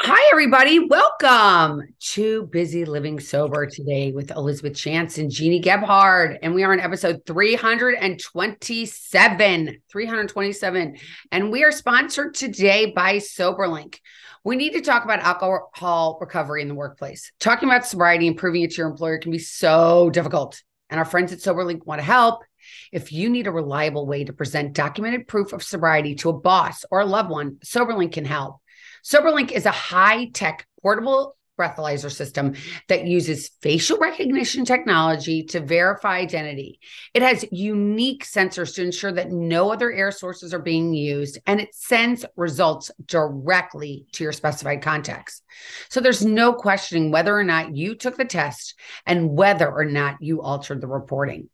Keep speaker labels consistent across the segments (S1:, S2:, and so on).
S1: Hi, everybody. Welcome to Busy Living Sober today with Elizabeth Chance and Jeannie Gebhard. And we are on episode 327. 327. And we are sponsored today by SoberLink. We need to talk about alcohol recovery in the workplace. Talking about sobriety and proving it to your employer can be so difficult. And our friends at SoberLink want to help. If you need a reliable way to present documented proof of sobriety to a boss or a loved one, SoberLink can help. SoberLink is a high tech portable breathalyzer system that uses facial recognition technology to verify identity. It has unique sensors to ensure that no other air sources are being used and it sends results directly to your specified contacts. So there's no questioning whether or not you took the test and whether or not you altered the reporting.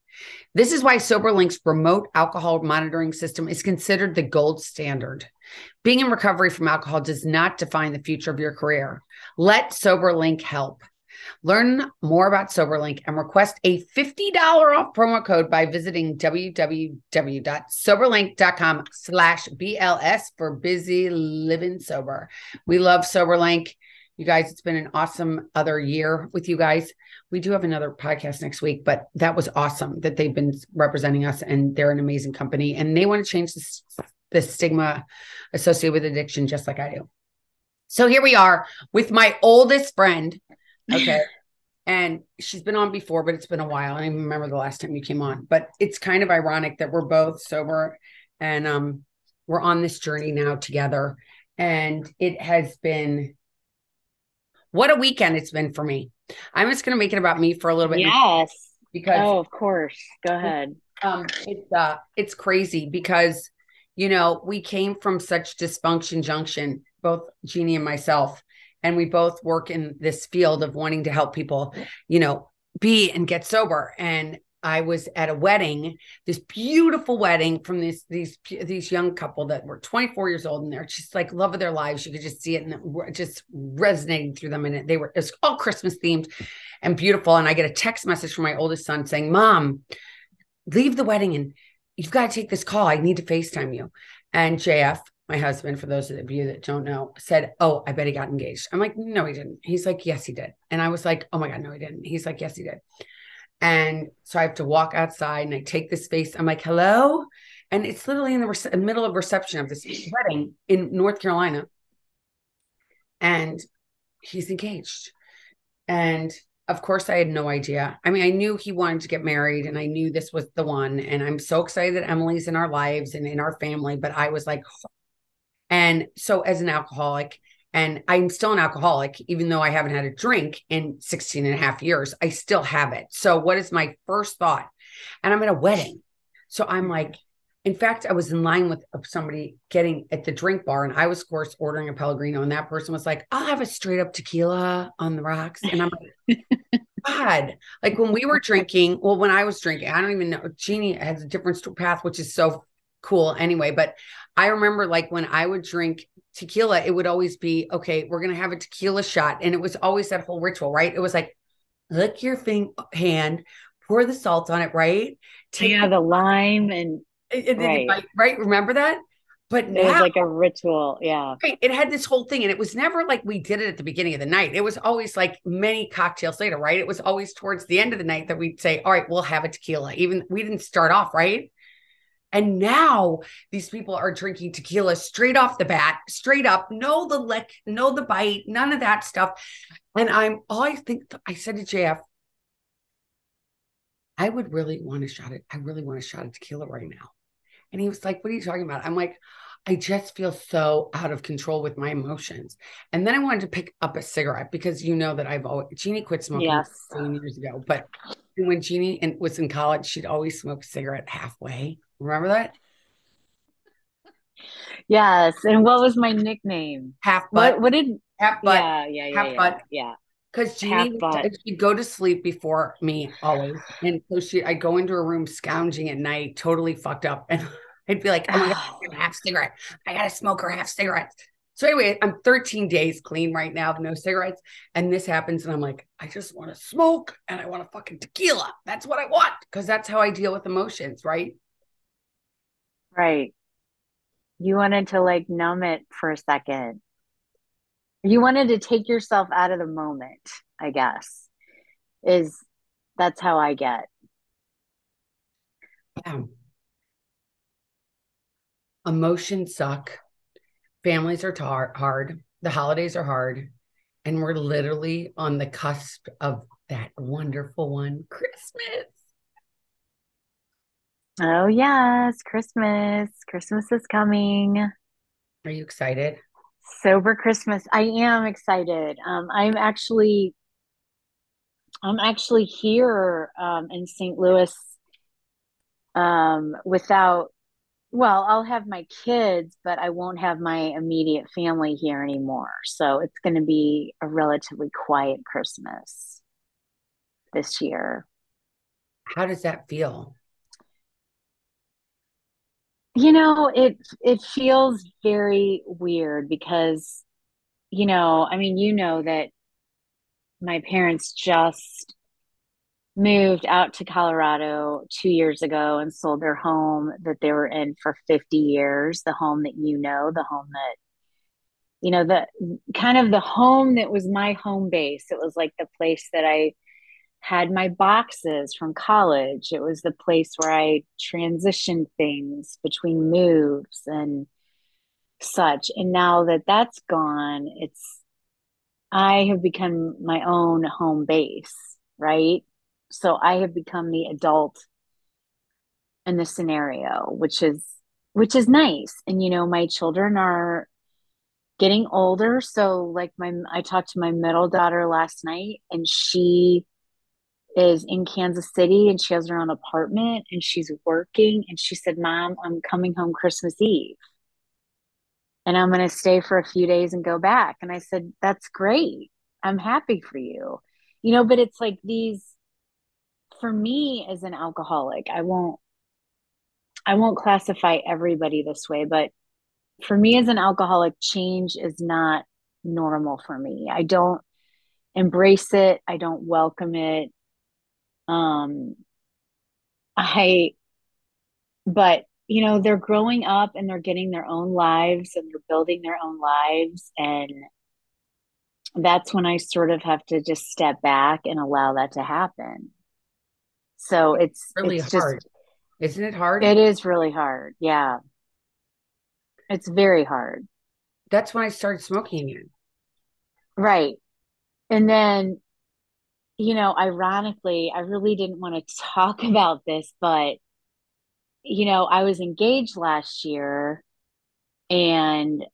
S1: This is why SoberLink's remote alcohol monitoring system is considered the gold standard. Being in recovery from alcohol does not define the future of your career. Let SoberLink help. Learn more about SoberLink and request a $50 off promo code by visiting www.soberlink.com slash BLS for busy living sober. We love SoberLink. You guys, it's been an awesome other year with you guys. We do have another podcast next week, but that was awesome that they've been representing us and they're an amazing company and they want to change this, the stigma associated with addiction just like I do. So here we are with my oldest friend. Okay. and she's been on before, but it's been a while. I don't remember the last time you came on, but it's kind of ironic that we're both sober and um, we're on this journey now together. And it has been what a weekend it's been for me. I'm just going to make it about me for a little bit.
S2: Yes.
S1: Because
S2: oh, of course. Go ahead.
S1: Um, it's uh, it's crazy because you know we came from such dysfunction junction, both Jeannie and myself, and we both work in this field of wanting to help people, you know, be and get sober. And I was at a wedding, this beautiful wedding from this these these young couple that were 24 years old, and they're just like love of their lives. You could just see it and just resonating through them. And they were it's all Christmas themed and beautiful. And I get a text message from my oldest son saying, "Mom, leave the wedding and you've got to take this call. I need to FaceTime you." And JF, my husband, for those of you that don't know, said, "Oh, I bet he got engaged." I'm like, "No, he didn't." He's like, "Yes, he did." And I was like, "Oh my god, no, he didn't." He's like, "Yes, he did." And so I have to walk outside and I take this face. I'm like, hello. And it's literally in the rece- middle of reception of this wedding in North Carolina. And he's engaged. And of course, I had no idea. I mean, I knew he wanted to get married and I knew this was the one. And I'm so excited that Emily's in our lives and in our family. But I was like, and so as an alcoholic, and I'm still an alcoholic, even though I haven't had a drink in 16 and a half years, I still have it. So, what is my first thought? And I'm at a wedding. So, I'm like, in fact, I was in line with uh, somebody getting at the drink bar, and I was, of course, ordering a Pellegrino, and that person was like, I'll have a straight up tequila on the rocks. And I'm like, God, like when we were drinking, well, when I was drinking, I don't even know, Jeannie has a different path, which is so cool anyway. But I remember like when I would drink tequila, it would always be okay, we're going to have a tequila shot. And it was always that whole ritual, right? It was like, lick your thing, hand, pour the salt on it, right?
S2: Take yeah, the lime and,
S1: and right. right. Remember that? But
S2: it now, was like a ritual. Yeah.
S1: Right. It had this whole thing. And it was never like we did it at the beginning of the night. It was always like many cocktails later, right? It was always towards the end of the night that we'd say, all right, we'll have a tequila. Even we didn't start off, right? And now these people are drinking tequila straight off the bat, straight up, no the lick, no the bite, none of that stuff. And I'm all I think I said to JF, I would really want a shot it. I really want a shot of tequila right now. And he was like, What are you talking about? I'm like, I just feel so out of control with my emotions. And then I wanted to pick up a cigarette because you know that I've always Jeannie quit smoking yes. years ago. But when Jeannie was in college, she'd always smoke a cigarette halfway. Remember that?
S2: Yes. And what was my nickname?
S1: Half butt.
S2: What, what did
S1: half butt?
S2: Yeah, yeah, yeah.
S1: Half
S2: yeah,
S1: butt.
S2: Yeah.
S1: Because Jeannie, she'd go to sleep before me always, and so she, I'd go into her room scounging at night, totally fucked up, and I'd be like, "Oh my god, half cigarette! I gotta smoke her half cigarette." So anyway, I'm 13 days clean right now, no cigarettes, and this happens, and I'm like, I just want to smoke, and I want a fucking tequila. That's what I want, because that's how I deal with emotions, right?
S2: Right. You wanted to like numb it for a second. You wanted to take yourself out of the moment, I guess. Is that's how I get.
S1: Yeah. Emotions suck. Families are tar- hard. The holidays are hard. And we're literally on the cusp of that wonderful one, Christmas.
S2: Oh, yes, Christmas. Christmas is coming.
S1: Are you excited?
S2: Sober Christmas. I am excited. Um, I'm actually I'm actually here um, in St. Louis um, without well, I'll have my kids, but I won't have my immediate family here anymore. So it's going to be a relatively quiet Christmas this year.
S1: How does that feel?
S2: You know, it it feels very weird because, you know, I mean, you know that my parents just moved out to Colorado two years ago and sold their home that they were in for 50 years, the home that you know, the home that, you know, the kind of the home that was my home base. It was like the place that I had my boxes from college. It was the place where I transitioned things between moves and such. And now that that's gone, it's, I have become my own home base, right? So I have become the adult in the scenario, which is which is nice. And you know, my children are getting older, so like my I talked to my middle daughter last night and she is in Kansas City and she has her own apartment and she's working and she said, "Mom, I'm coming home Christmas Eve." And I'm going to stay for a few days and go back. And I said, "That's great. I'm happy for you." You know, but it's like these for me as an alcoholic, I won't I won't classify everybody this way, but for me as an alcoholic, change is not normal for me. I don't embrace it. I don't welcome it. Um, I, but you know, they're growing up and they're getting their own lives and they're building their own lives. And that's when I sort of have to just step back and allow that to happen. So it's
S1: really
S2: it's
S1: hard.
S2: Just,
S1: Isn't it hard?
S2: It is really hard. Yeah. It's very hard.
S1: That's when I started smoking again.
S2: Right. And then, you know, ironically, I really didn't want to talk about this, but, you know, I was engaged last year and,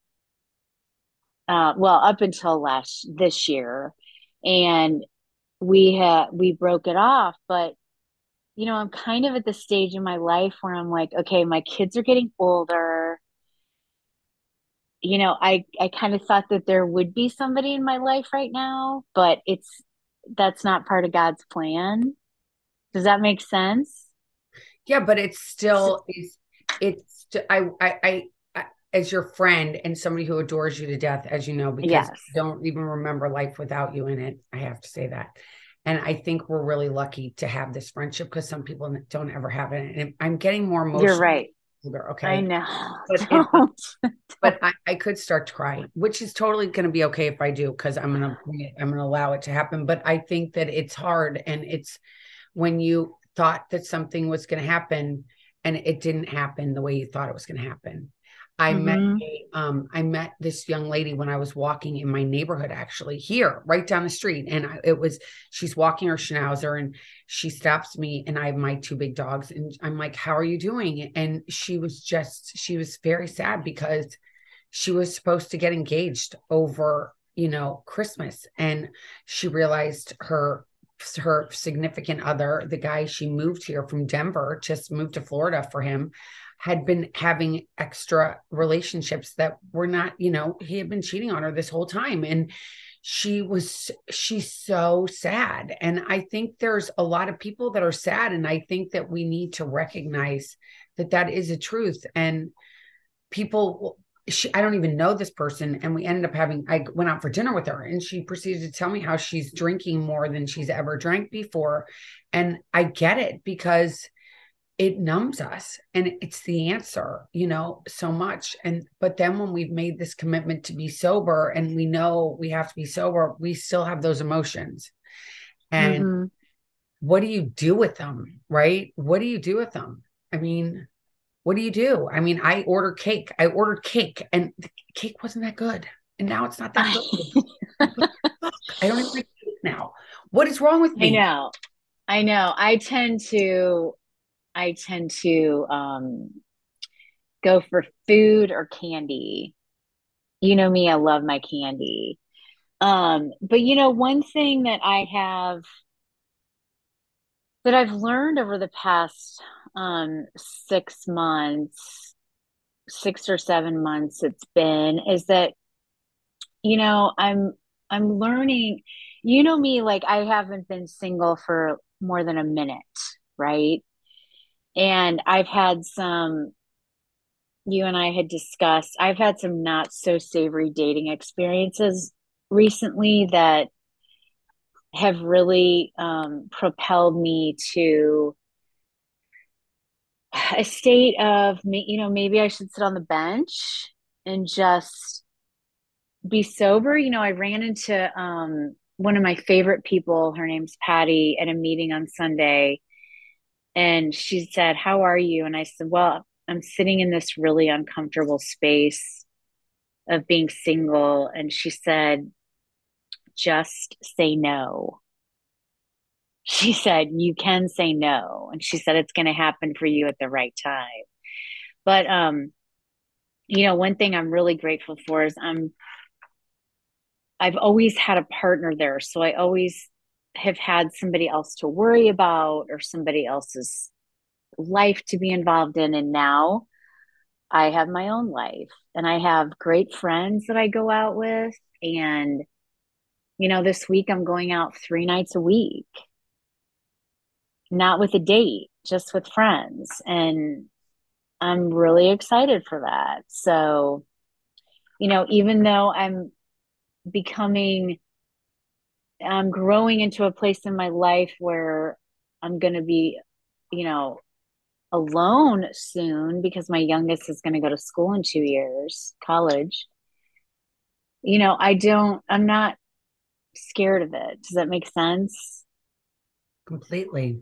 S2: uh, well, up until last this year, and we had we broke it off, but you know, I'm kind of at the stage in my life where I'm like, okay, my kids are getting older. You know, I I kind of thought that there would be somebody in my life right now, but it's that's not part of God's plan. Does that make sense?
S1: Yeah, but it's still it's it's I I I as your friend and somebody who adores you to death, as you know, because yes. I don't even remember life without you in it. I have to say that. And I think we're really lucky to have this friendship because some people don't ever have it. And I'm getting more emotional.
S2: You're right.
S1: Okay.
S2: I know.
S1: But, don't. but I, I, could start to cry, which is totally going to be okay if I do, because I'm going to, I'm going to allow it to happen. But I think that it's hard. And it's when you thought that something was going to happen and it didn't happen the way you thought it was going to happen. I mm-hmm. met a, um, I met this young lady when I was walking in my neighborhood, actually here, right down the street, and I, it was she's walking her schnauzer, and she stops me, and I have my two big dogs, and I'm like, "How are you doing?" And she was just, she was very sad because she was supposed to get engaged over, you know, Christmas, and she realized her her significant other, the guy she moved here from Denver, just moved to Florida for him had been having extra relationships that were not, you know, he had been cheating on her this whole time. And she was, she's so sad. And I think there's a lot of people that are sad. And I think that we need to recognize that that is a truth. And people, she, I don't even know this person. And we ended up having, I went out for dinner with her and she proceeded to tell me how she's drinking more than she's ever drank before. And I get it because it numbs us and it's the answer you know so much. And but then when we've made this commitment to be sober and we know we have to be sober we still have those emotions. And mm-hmm. what do you do with them right? What do you do with them? I mean what do you do? I mean i ordered cake. I ordered cake and the cake wasn't that good and now it's not that good. I don't even like cake now. What is wrong with me?
S2: i know. I know. I tend to I tend to um, go for food or candy. You know me, I love my candy. Um, but you know, one thing that I have that I've learned over the past um, six months, six or seven months it's been, is that you know, I'm I'm learning, you know me, like I haven't been single for more than a minute, right? And I've had some, you and I had discussed, I've had some not so savory dating experiences recently that have really um, propelled me to a state of you know maybe i should sit on the bench and just be sober. You know i ran into um, one of my favorite people. Her name's patty at a meeting on sunday and she said, How are you? And I said, Well, I'm sitting in this really uncomfortable space of being single. And she said, Just say no. She said, You can say no. And she said, It's going to happen for you at the right time. But, um, you know, one thing I'm really grateful for is I'm, I've always had a partner there. So I always have had somebody else to worry about or somebody else's life to be involved in. And now I have my own life and I have great friends that I go out with. And, you know, this week I'm going out three nights a week, not with a date, just with friends. And I'm really excited for that. So, you know, even though I'm becoming I'm growing into a place in my life where I'm going to be, you know, alone soon because my youngest is going to go to school in two years, college. You know, I don't, I'm not scared of it. Does that make sense?
S1: Completely.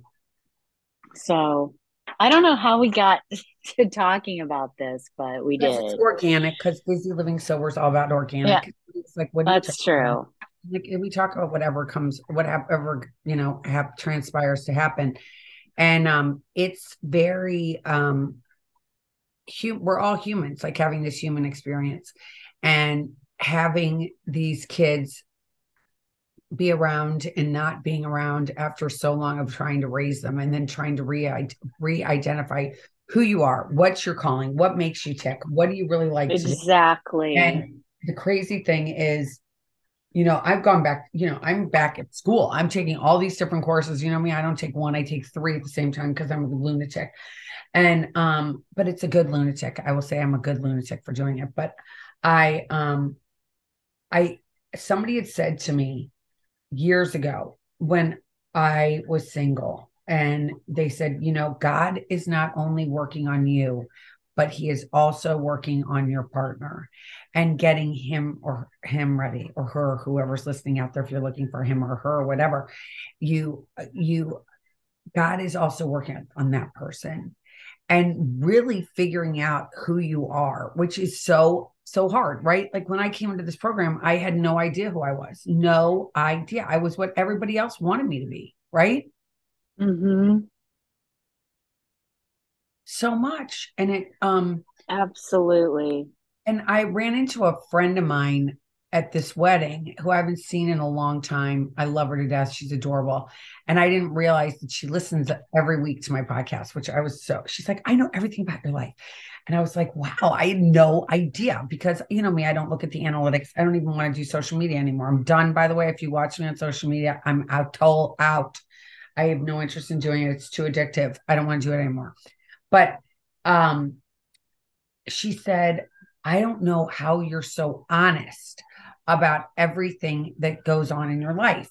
S2: So I don't know how we got to talking about this, but we did. It's
S1: organic because busy living sober is all about organic.
S2: Yeah. It's like what that's true. About?
S1: Like we talk about whatever comes whatever you know have transpires to happen. And um it's very um hum- we're all humans like having this human experience and having these kids be around and not being around after so long of trying to raise them and then trying to re re-identify who you are what's your calling what makes you tick what do you really like
S2: exactly.
S1: And the crazy thing is you know, I've gone back, you know, I'm back at school. I'm taking all these different courses. You know me, I don't take one, I take three at the same time because I'm a lunatic. And um, but it's a good lunatic. I will say I'm a good lunatic for doing it. But I um I somebody had said to me years ago when I was single, and they said, you know, God is not only working on you, but he is also working on your partner and getting him or him ready or her whoever's listening out there if you're looking for him or her or whatever you you god is also working on that person and really figuring out who you are which is so so hard right? Like when i came into this program i had no idea who i was no idea. I was what everybody else wanted me to be right?
S2: Mm-hmm
S1: so much. And it um
S2: absolutely.
S1: and i ran into a friend of mine at this wedding who i haven't seen in a long time. I love her to death. She's adorable. And i didn't realize that she listens every week to my podcast which i was so she's like i know everything about your life. And i was like wow i had no idea. Because you know me i don't look at the analytics. I don't even want to do social media anymore. I'm done by the way. If you watch me on social media i'm out told out. I have no interest in doing it. It's too addictive. I don't want to do it anymore but um, she said, I don't know how you're so honest about everything that goes on in your life.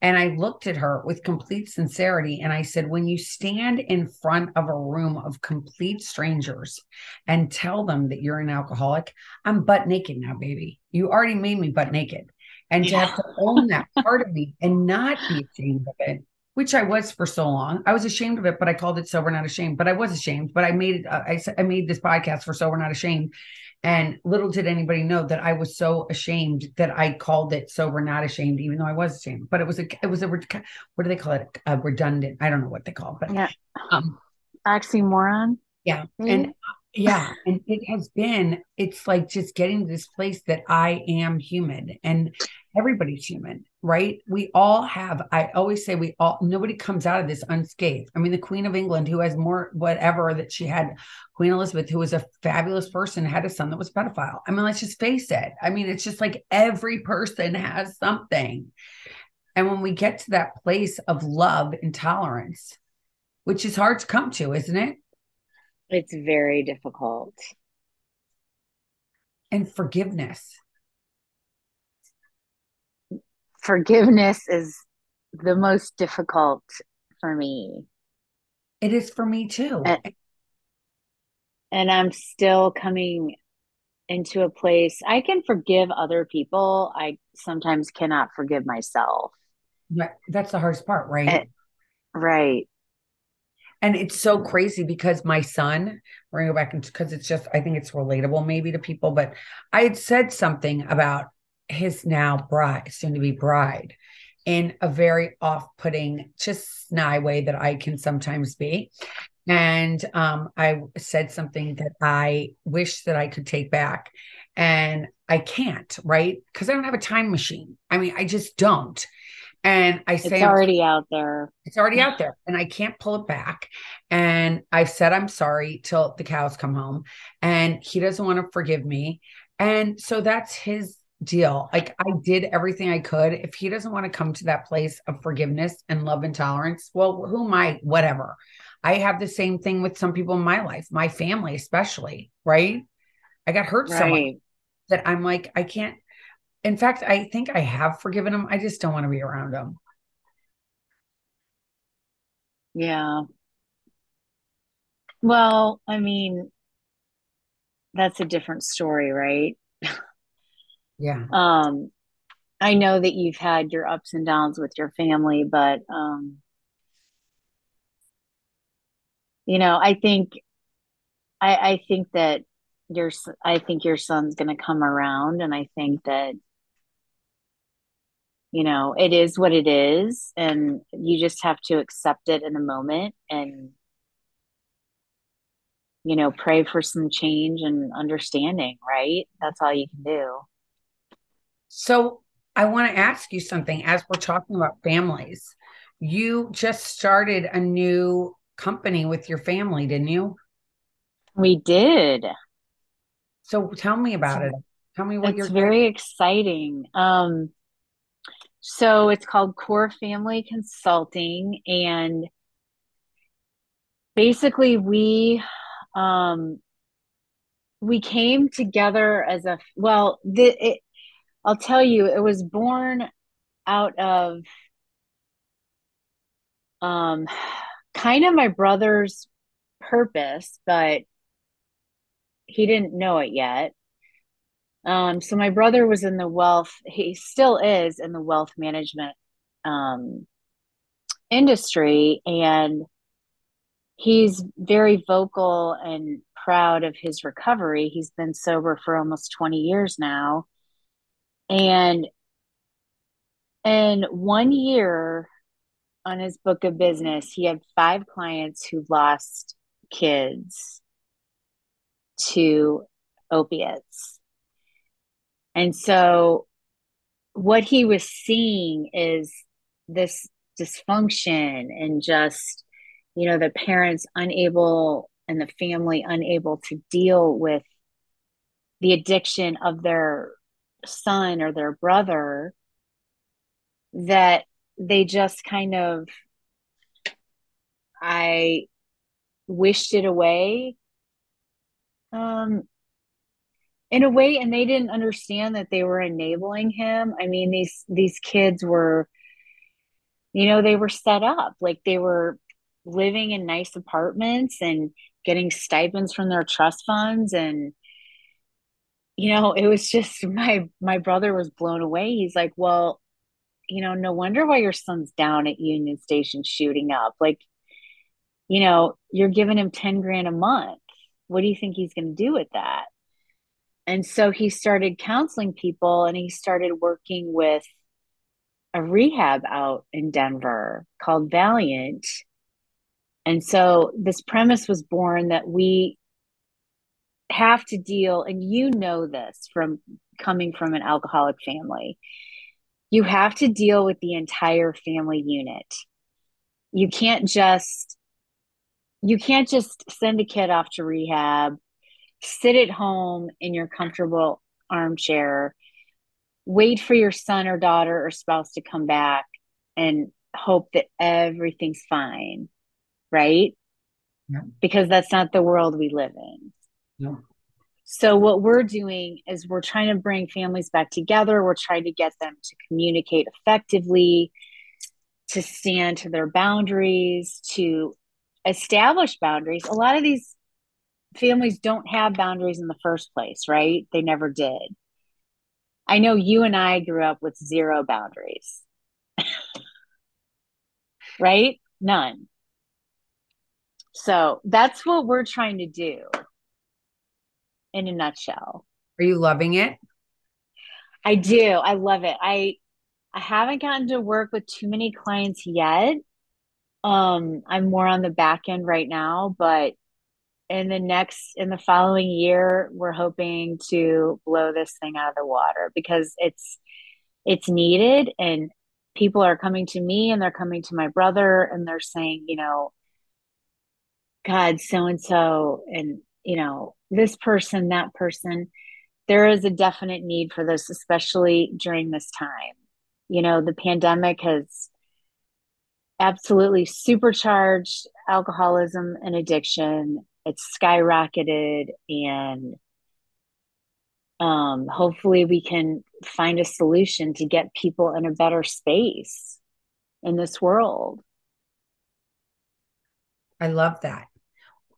S1: And I looked at her with complete sincerity and I said, When you stand in front of a room of complete strangers and tell them that you're an alcoholic, I'm butt naked now, baby. You already made me butt naked. And to have to own that part of me and not be ashamed of it, which I was for so long. I was ashamed of it, but I called it sober, not ashamed. But I was ashamed. But I made it. Uh, I, I made this podcast for sober, not ashamed, and little did anybody know that I was so ashamed that I called it sober, not ashamed, even though I was ashamed. But it was a, it was a, what do they call it? A redundant. I don't know what they call it, but
S2: yeah. um, oxymoron.
S1: Yeah, maybe? and yeah, and it has been. It's like just getting to this place that I am human, and everybody's human, right? We all have, I always say, we all, nobody comes out of this unscathed. I mean, the Queen of England, who has more, whatever that she had, Queen Elizabeth, who was a fabulous person, had a son that was pedophile. I mean, let's just face it. I mean, it's just like every person has something. And when we get to that place of love and tolerance, which is hard to come to, isn't it?
S2: It's very difficult.
S1: And forgiveness
S2: forgiveness is the most difficult for me.
S1: It is for me too.
S2: And, and I'm still coming into a place I can forgive other people. I sometimes cannot forgive myself.
S1: Right. That's the hardest part, right?
S2: And, right.
S1: And it's so crazy because my son, we're gonna go back into because it's just I think it's relatable maybe to people, but I had said something about his now bride, soon to be bride, in a very off putting, just snide way that I can sometimes be. And um, I said something that I wish that I could take back. And I can't, right? Because I don't have a time machine. I mean, I just don't. And I say
S2: it's already out there.
S1: It's already out there, and I can't pull it back. And I've said I'm sorry till the cows come home, and he doesn't want to forgive me. And so that's his deal. Like I did everything I could. If he doesn't want to come to that place of forgiveness and love and tolerance, well, who am I? Whatever. I have the same thing with some people in my life, my family especially, right? I got hurt right. so much that I'm like, I can't. In fact, I think I have forgiven him. I just don't want to be around him.
S2: Yeah. Well, I mean, that's a different story, right?
S1: Yeah.
S2: Um, I know that you've had your ups and downs with your family, but um, you know, I think I, I think that your I think your son's going to come around, and I think that you know it is what it is, and you just have to accept it in the moment and you know pray for some change and understanding. Right? That's all you can do.
S1: So I want to ask you something as we're talking about families. You just started a new company with your family, didn't you?
S2: We did.
S1: So tell me about it. Tell me what
S2: it's
S1: you're
S2: very doing. exciting. Um, so it's called Core Family Consulting, and basically we um, we came together as a well. The, it, I'll tell you, it was born out of um, kind of my brother's purpose, but he didn't know it yet. Um, so my brother was in the wealth, he still is in the wealth management um, industry, and he's very vocal and proud of his recovery. He's been sober for almost 20 years now and in one year on his book of business, he had five clients who lost kids to opiates. And so what he was seeing is this dysfunction and just, you know, the parents unable and the family unable to deal with the addiction of their son or their brother that they just kind of I wished it away. Um in a way and they didn't understand that they were enabling him. I mean these these kids were you know, they were set up like they were living in nice apartments and getting stipends from their trust funds and you know it was just my my brother was blown away. He's like well you know no wonder why your son's down at union station shooting up. Like you know you're giving him 10 grand a month. What do you think he's going to do with that? And so he started counseling people and he started working with a rehab out in Denver called Valiant. And so this premise was born that we have to deal, and you know this from coming from an alcoholic family, you have to deal with the entire family unit. You can't just you can't just send a kid off to rehab, sit at home in your comfortable armchair, wait for your son or daughter or spouse to come back and hope that everything's fine, right? Yeah. Because that's not the world we live in. So, what we're doing is we're trying to bring families back together. We're trying to get them to communicate effectively, to stand to their boundaries, to establish boundaries. A lot of these families don't have boundaries in the first place, right? They never did. I know you and I grew up with zero boundaries, right? None. So that's what we're trying to do in a nutshell.
S1: Are you loving it?
S2: I do. I love it. I I haven't gotten to work with too many clients yet. Um, I'm more on the back end right now, but in the next in the following year, we're hoping to blow this thing out of the water because it's it's needed and people are coming to me and they're coming to my brother and they're saying, you know, God, so and so, and you know, this person, that person. There is a definite need for this, especially during this time. You know, the pandemic has absolutely supercharged alcoholism and addiction. It's skyrocketed, and um, hopefully, we can find a solution to get people in a better space in this world.
S1: I love that.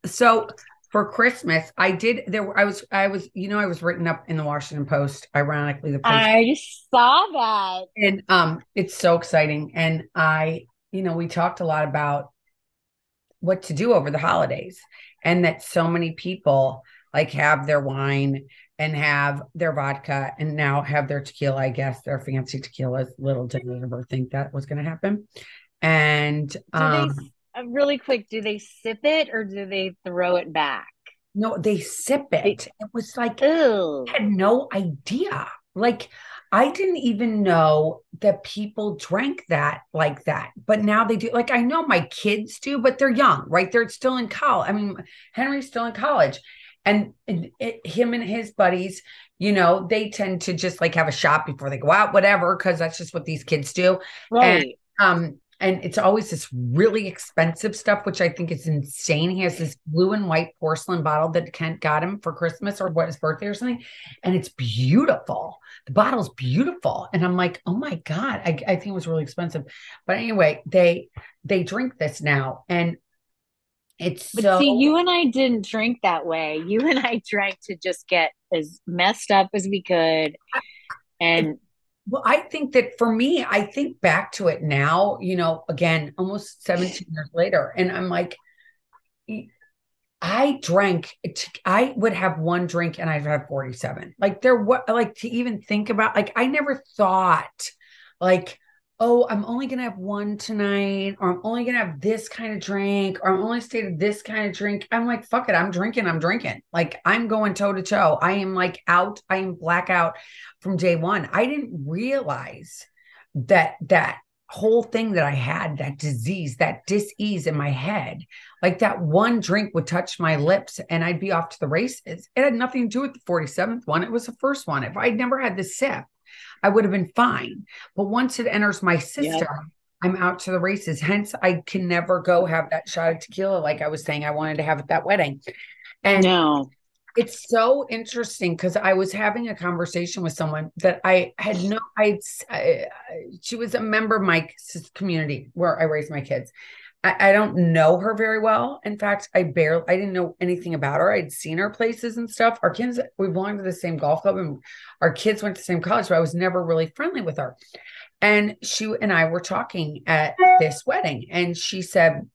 S1: So for Christmas, I did there. I was, I was, you know, I was written up in the Washington Post. Ironically, the
S2: Post, I saw that,
S1: and um, it's so exciting. And I, you know, we talked a lot about what to do over the holidays, and that so many people like have their wine and have their vodka and now have their tequila. I guess their fancy tequilas. Little did I ever think that was going to happen. And um,
S2: really quick, do they sip it or do they throw it back?
S1: No, they sip it. It was like Ew. I had no idea. Like I didn't even know that people drank that like that. But now they do. Like I know my kids do, but they're young, right? They're still in college. I mean, Henry's still in college. And, and it, him and his buddies, you know, they tend to just like have a shot before they go out, whatever, because that's just what these kids do. Right. And, um, and it's always this really expensive stuff, which I think is insane. He has this blue and white porcelain bottle that Kent got him for Christmas or what his birthday or something, and it's beautiful. The bottle's beautiful, and I'm like, oh my god, I, I think it was really expensive. But anyway, they they drink this now, and it's but so.
S2: See, you and I didn't drink that way. You and I drank to just get as messed up as we could, and
S1: well, I think that for me, I think back to it now, you know, again, almost 17 years later, and I'm like, I drank, I would have one drink and I'd have 47. Like, there, what, like to even think about, like, I never thought, like, oh, I'm only going to have one tonight, or I'm only going to have this kind of drink, or I'm only staying this kind of drink. I'm like, fuck it. I'm drinking. I'm drinking. Like, I'm going toe to toe. I am like out. I am blackout from day one. I didn't realize that, that whole thing that I had, that disease, that dis-ease in my head, like that one drink would touch my lips and I'd be off to the races. It had nothing to do with the 47th one. It was the first one. If I'd never had the sip, I would have been fine. But once it enters my system. I'm out to the races. Hence, I can never go have that shot of tequila like I was saying I wanted to have at that wedding. And no. it's so interesting because I was having a conversation with someone that I had no, I, I, she was a member of my community where I raised my kids. I, I, don't know her very well. In fact, I barely, I didn't know anything about her. I'd seen her places and stuff. Our kids, we belonged to the same golf club and our kids went to the same college, but I was never really friendly with her. And she and I were talking at this wedding, and she said,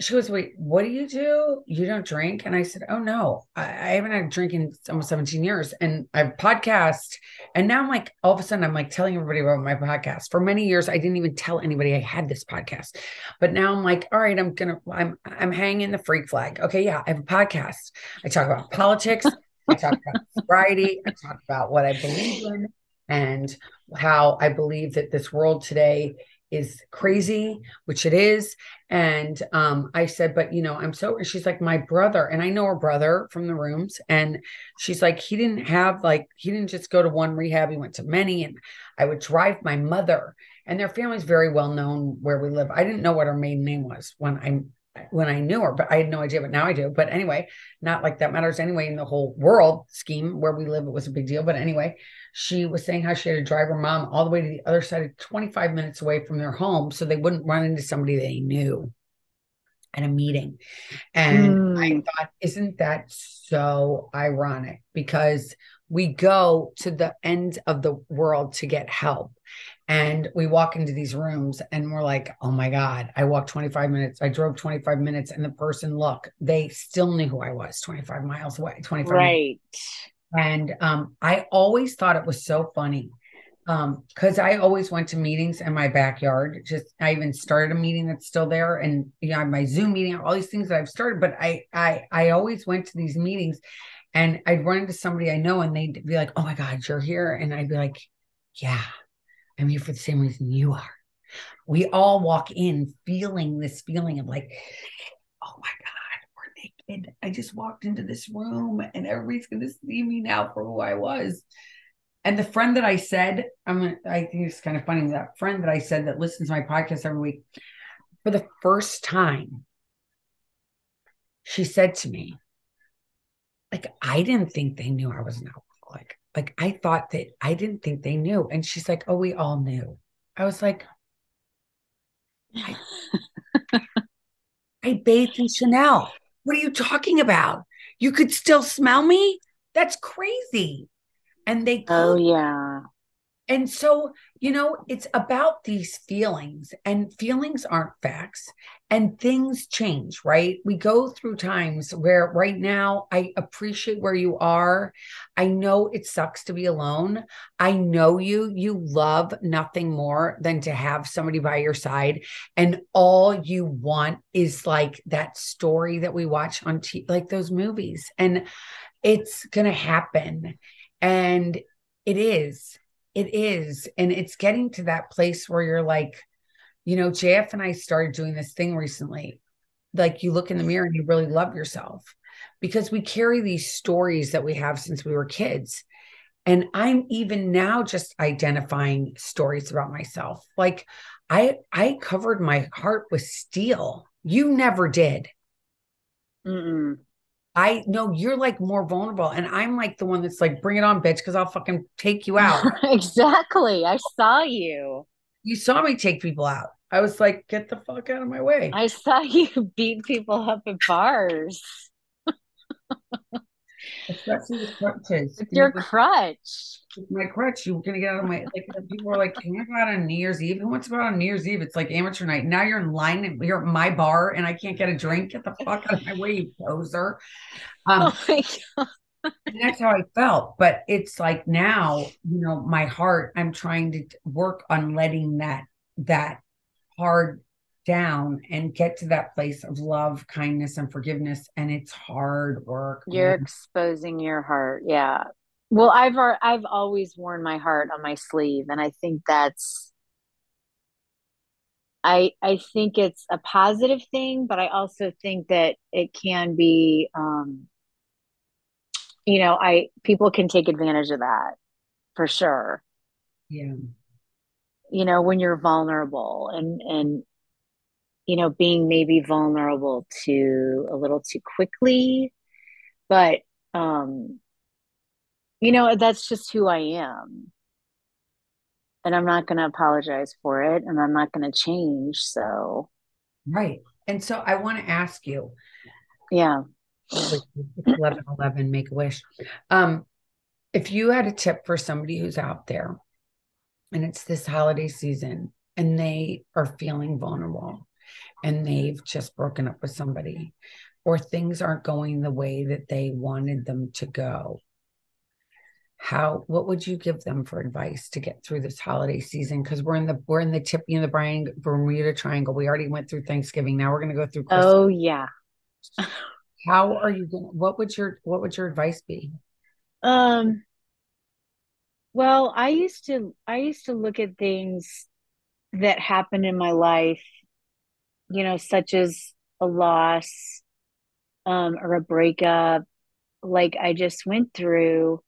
S1: she goes, Wait, what do you do? You don't drink? And I said, Oh no, I, I haven't had a drink in almost 17 years. And I've podcast. And now I'm like, all of a sudden, I'm like telling everybody about my podcast. For many years, I didn't even tell anybody I had this podcast. But now I'm like, all right, I'm gonna, I'm I'm hanging the freak flag. Okay, yeah, I have a podcast. I talk about politics, I talk about sobriety, I talk about what I believe in and how I believe that this world today is crazy, which it is. And um, I said, but you know, I'm so, she's like, my brother, and I know her brother from the rooms. And she's like, he didn't have like, he didn't just go to one rehab, he went to many. And I would drive my mother, and their family's very well known where we live. I didn't know what her maiden name was when I when I knew her, but I had no idea, but now I do. But anyway, not like that matters anyway in the whole world scheme where we live, it was a big deal. But anyway, she was saying how she had to drive her mom all the way to the other side of 25 minutes away from their home so they wouldn't run into somebody they knew at a meeting. And mm. I thought, isn't that so ironic? Because we go to the end of the world to get help. And we walk into these rooms and we're like, oh my God, I walked 25 minutes. I drove 25 minutes. And the person, look, they still knew who I was 25 miles away, 25
S2: Right.
S1: And um, I always thought it was so funny because um, I always went to meetings in my backyard. Just I even started a meeting that's still there, and you know my Zoom meeting, all these things that I've started. But I I I always went to these meetings, and I'd run into somebody I know, and they'd be like, "Oh my God, you're here," and I'd be like, "Yeah, I'm here for the same reason you are." We all walk in feeling this feeling of like, "Oh my God." and I just walked into this room and everybody's going to see me now for who I was. And the friend that I said, I'm I think it's kind of funny that friend that I said that listens to my podcast every week, for the first time, she said to me, like, I didn't think they knew I was an. Like, I thought that I didn't think they knew. And she's like, Oh, we all knew. I was like, I, I bathed in Chanel. What are you talking about? You could still smell me? That's crazy. And they
S2: Oh yeah.
S1: And so, you know, it's about these feelings, and feelings aren't facts, and things change, right? We go through times where right now I appreciate where you are. I know it sucks to be alone. I know you, you love nothing more than to have somebody by your side, and all you want is like that story that we watch on t- like those movies, and it's going to happen. And it is it is. And it's getting to that place where you're like, you know, JF and I started doing this thing recently. Like you look in the mirror and you really love yourself because we carry these stories that we have since we were kids. And I'm even now just identifying stories about myself. Like I I covered my heart with steel. You never did.
S2: Mm-mm.
S1: I know you're like more vulnerable, and I'm like the one that's like, bring it on, bitch, because I'll fucking take you out.
S2: exactly. I saw you.
S1: You saw me take people out. I was like, get the fuck out of my way.
S2: I saw you beat people up at bars.
S1: Especially with crutches.
S2: With your crutch.
S1: With my crutch, you're gonna get out of my like people are like, Can you go out on New Year's Eve? Who wants to go out on New Year's Eve? It's like amateur night. Now you're in line and you're at my bar and I can't get a drink. Get the fuck out of my way, you poser. Um, oh my God. and that's how I felt. But it's like now, you know, my heart, I'm trying to work on letting that that hard down and get to that place of love, kindness, and forgiveness. And it's hard work.
S2: You're man. exposing your heart. Yeah. Well, I've I've always worn my heart on my sleeve, and I think that's I I think it's a positive thing, but I also think that it can be um you know, I people can take advantage of that for sure.
S1: Yeah.
S2: You know, when you're vulnerable and and you know, being maybe vulnerable to a little too quickly. But um you know that's just who i am. And i'm not going to apologize for it and i'm not going to change so.
S1: Right. And so i want to ask you.
S2: Yeah.
S1: 11 11 make a wish. Um if you had a tip for somebody who's out there and it's this holiday season and they are feeling vulnerable and they've just broken up with somebody or things aren't going the way that they wanted them to go. How what would you give them for advice to get through this holiday season? Because we're in the we're in the tip in the Brian Bermuda Triangle. We already went through Thanksgiving. Now we're going to go through
S2: Christmas. oh yeah.
S1: How are you going what would your what would your advice be?
S2: Um well I used to I used to look at things that happened in my life you know such as a loss um or a breakup like I just went through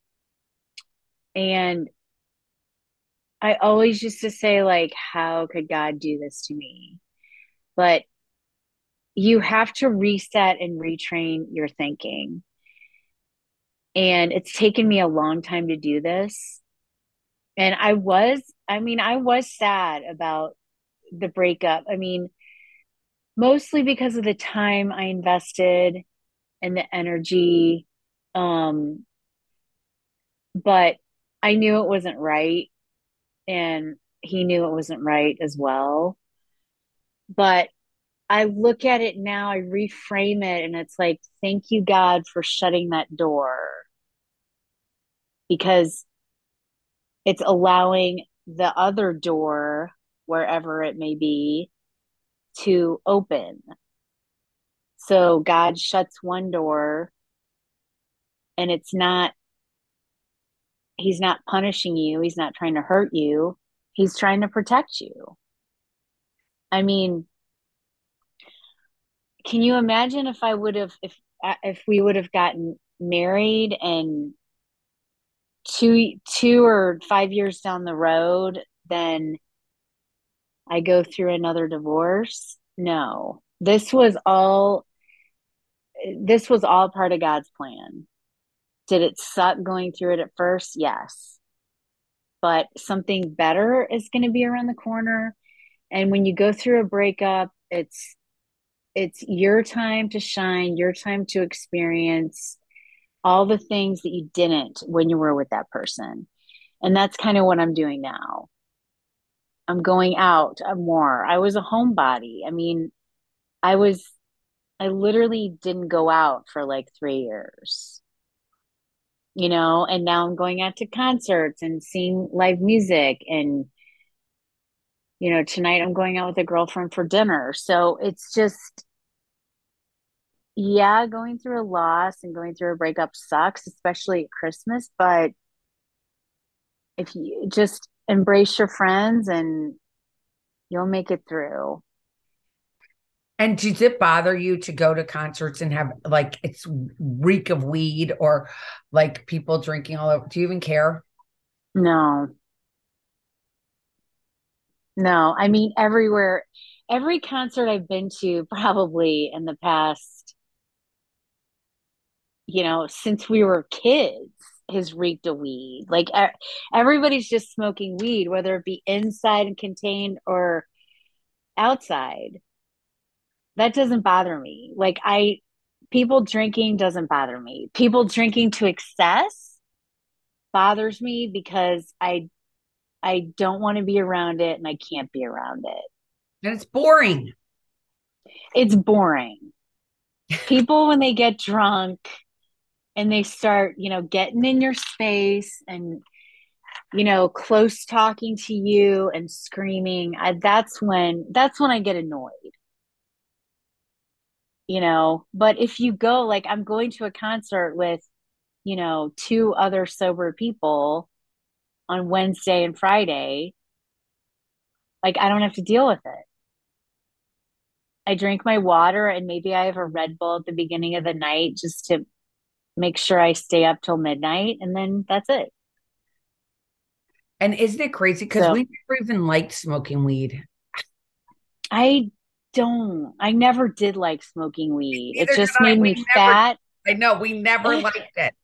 S2: and I always used to say, like, how could God do this to me? But you have to reset and retrain your thinking. And it's taken me a long time to do this. And I was, I mean, I was sad about the breakup. I mean, mostly because of the time I invested and the energy. Um, but I knew it wasn't right and he knew it wasn't right as well. But I look at it now, I reframe it, and it's like, thank you, God, for shutting that door because it's allowing the other door, wherever it may be, to open. So God shuts one door and it's not he's not punishing you he's not trying to hurt you he's trying to protect you i mean can you imagine if i would have if if we would have gotten married and two two or five years down the road then i go through another divorce no this was all this was all part of god's plan did it suck going through it at first? Yes. But something better is going to be around the corner. And when you go through a breakup, it's it's your time to shine, your time to experience all the things that you didn't when you were with that person. And that's kind of what I'm doing now. I'm going out uh, more. I was a homebody. I mean, I was I literally didn't go out for like 3 years you know, and now I'm going out to concerts and seeing live music and you know, tonight I'm going out with a girlfriend for dinner. So it's just yeah, going through a loss and going through a breakup sucks, especially at Christmas, but if you just embrace your friends and you'll make it through.
S1: And does it bother you to go to concerts and have like it's reek of weed or like people drinking all over? Do you even care?
S2: No. No, I mean everywhere, every concert I've been to probably in the past, you know, since we were kids has reeked of weed. Like everybody's just smoking weed, whether it be inside and contained or outside that doesn't bother me. Like I people drinking doesn't bother me. People drinking to excess bothers me because I I don't want to be around it and I can't be around it.
S1: And it's boring.
S2: It's boring. people when they get drunk and they start, you know, getting in your space and you know, close talking to you and screaming, I, that's when that's when I get annoyed. You know but if you go like i'm going to a concert with you know two other sober people on wednesday and friday like i don't have to deal with it. I drink my water and maybe i have a red bull at the beginning of the night just to make sure i stay up till midnight and then that's it
S1: and isn't it crazy because so, we never even liked smoking weed
S2: i don't. I never did like smoking weed. Either it just made me never, fat.
S1: I know we never liked it.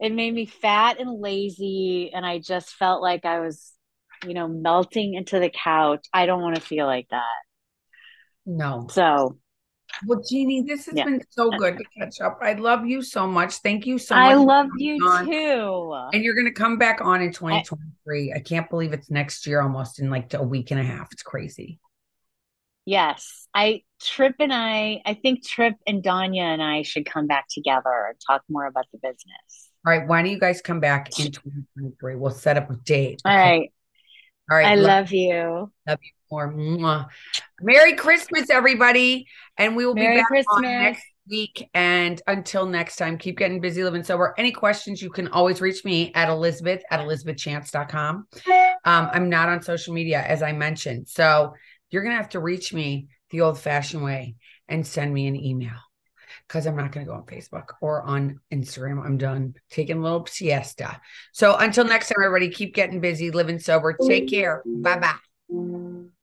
S2: It made me fat and lazy, and I just felt like I was, you know, melting into the couch. I don't want to feel like that.
S1: No.
S2: So
S1: Well, Jeannie, this has
S2: Yeah.
S1: been so good to catch up. I love you so much. Thank you so much.
S2: I love you
S1: on.
S2: too.
S1: And you're going to come back on in 2023. I can't believe it's next year almost in like a week and a half. It's crazy.
S2: Yes, I Trip and I, I think Trip and Danya and I should come back together and talk more about the business.
S1: All right. Why don't you guys come back in 2023? We'll set up a date.
S2: All
S1: okay?
S2: right.
S1: All right.
S2: I
S1: love you.
S2: love you.
S1: More. Mwah. Merry Christmas, everybody. And we will
S2: Merry
S1: be back
S2: Christmas.
S1: on next week. And until next time, keep getting busy, living sober. Any questions, you can always reach me at Elizabeth at elizabethchance.com. Um, I'm not on social media, as I mentioned. So you're going to have to reach me the old fashioned way and send me an email because I'm not going to go on Facebook or on Instagram. I'm done taking a little siesta. So until next time, everybody, keep getting busy, living sober. Take care. Bye bye.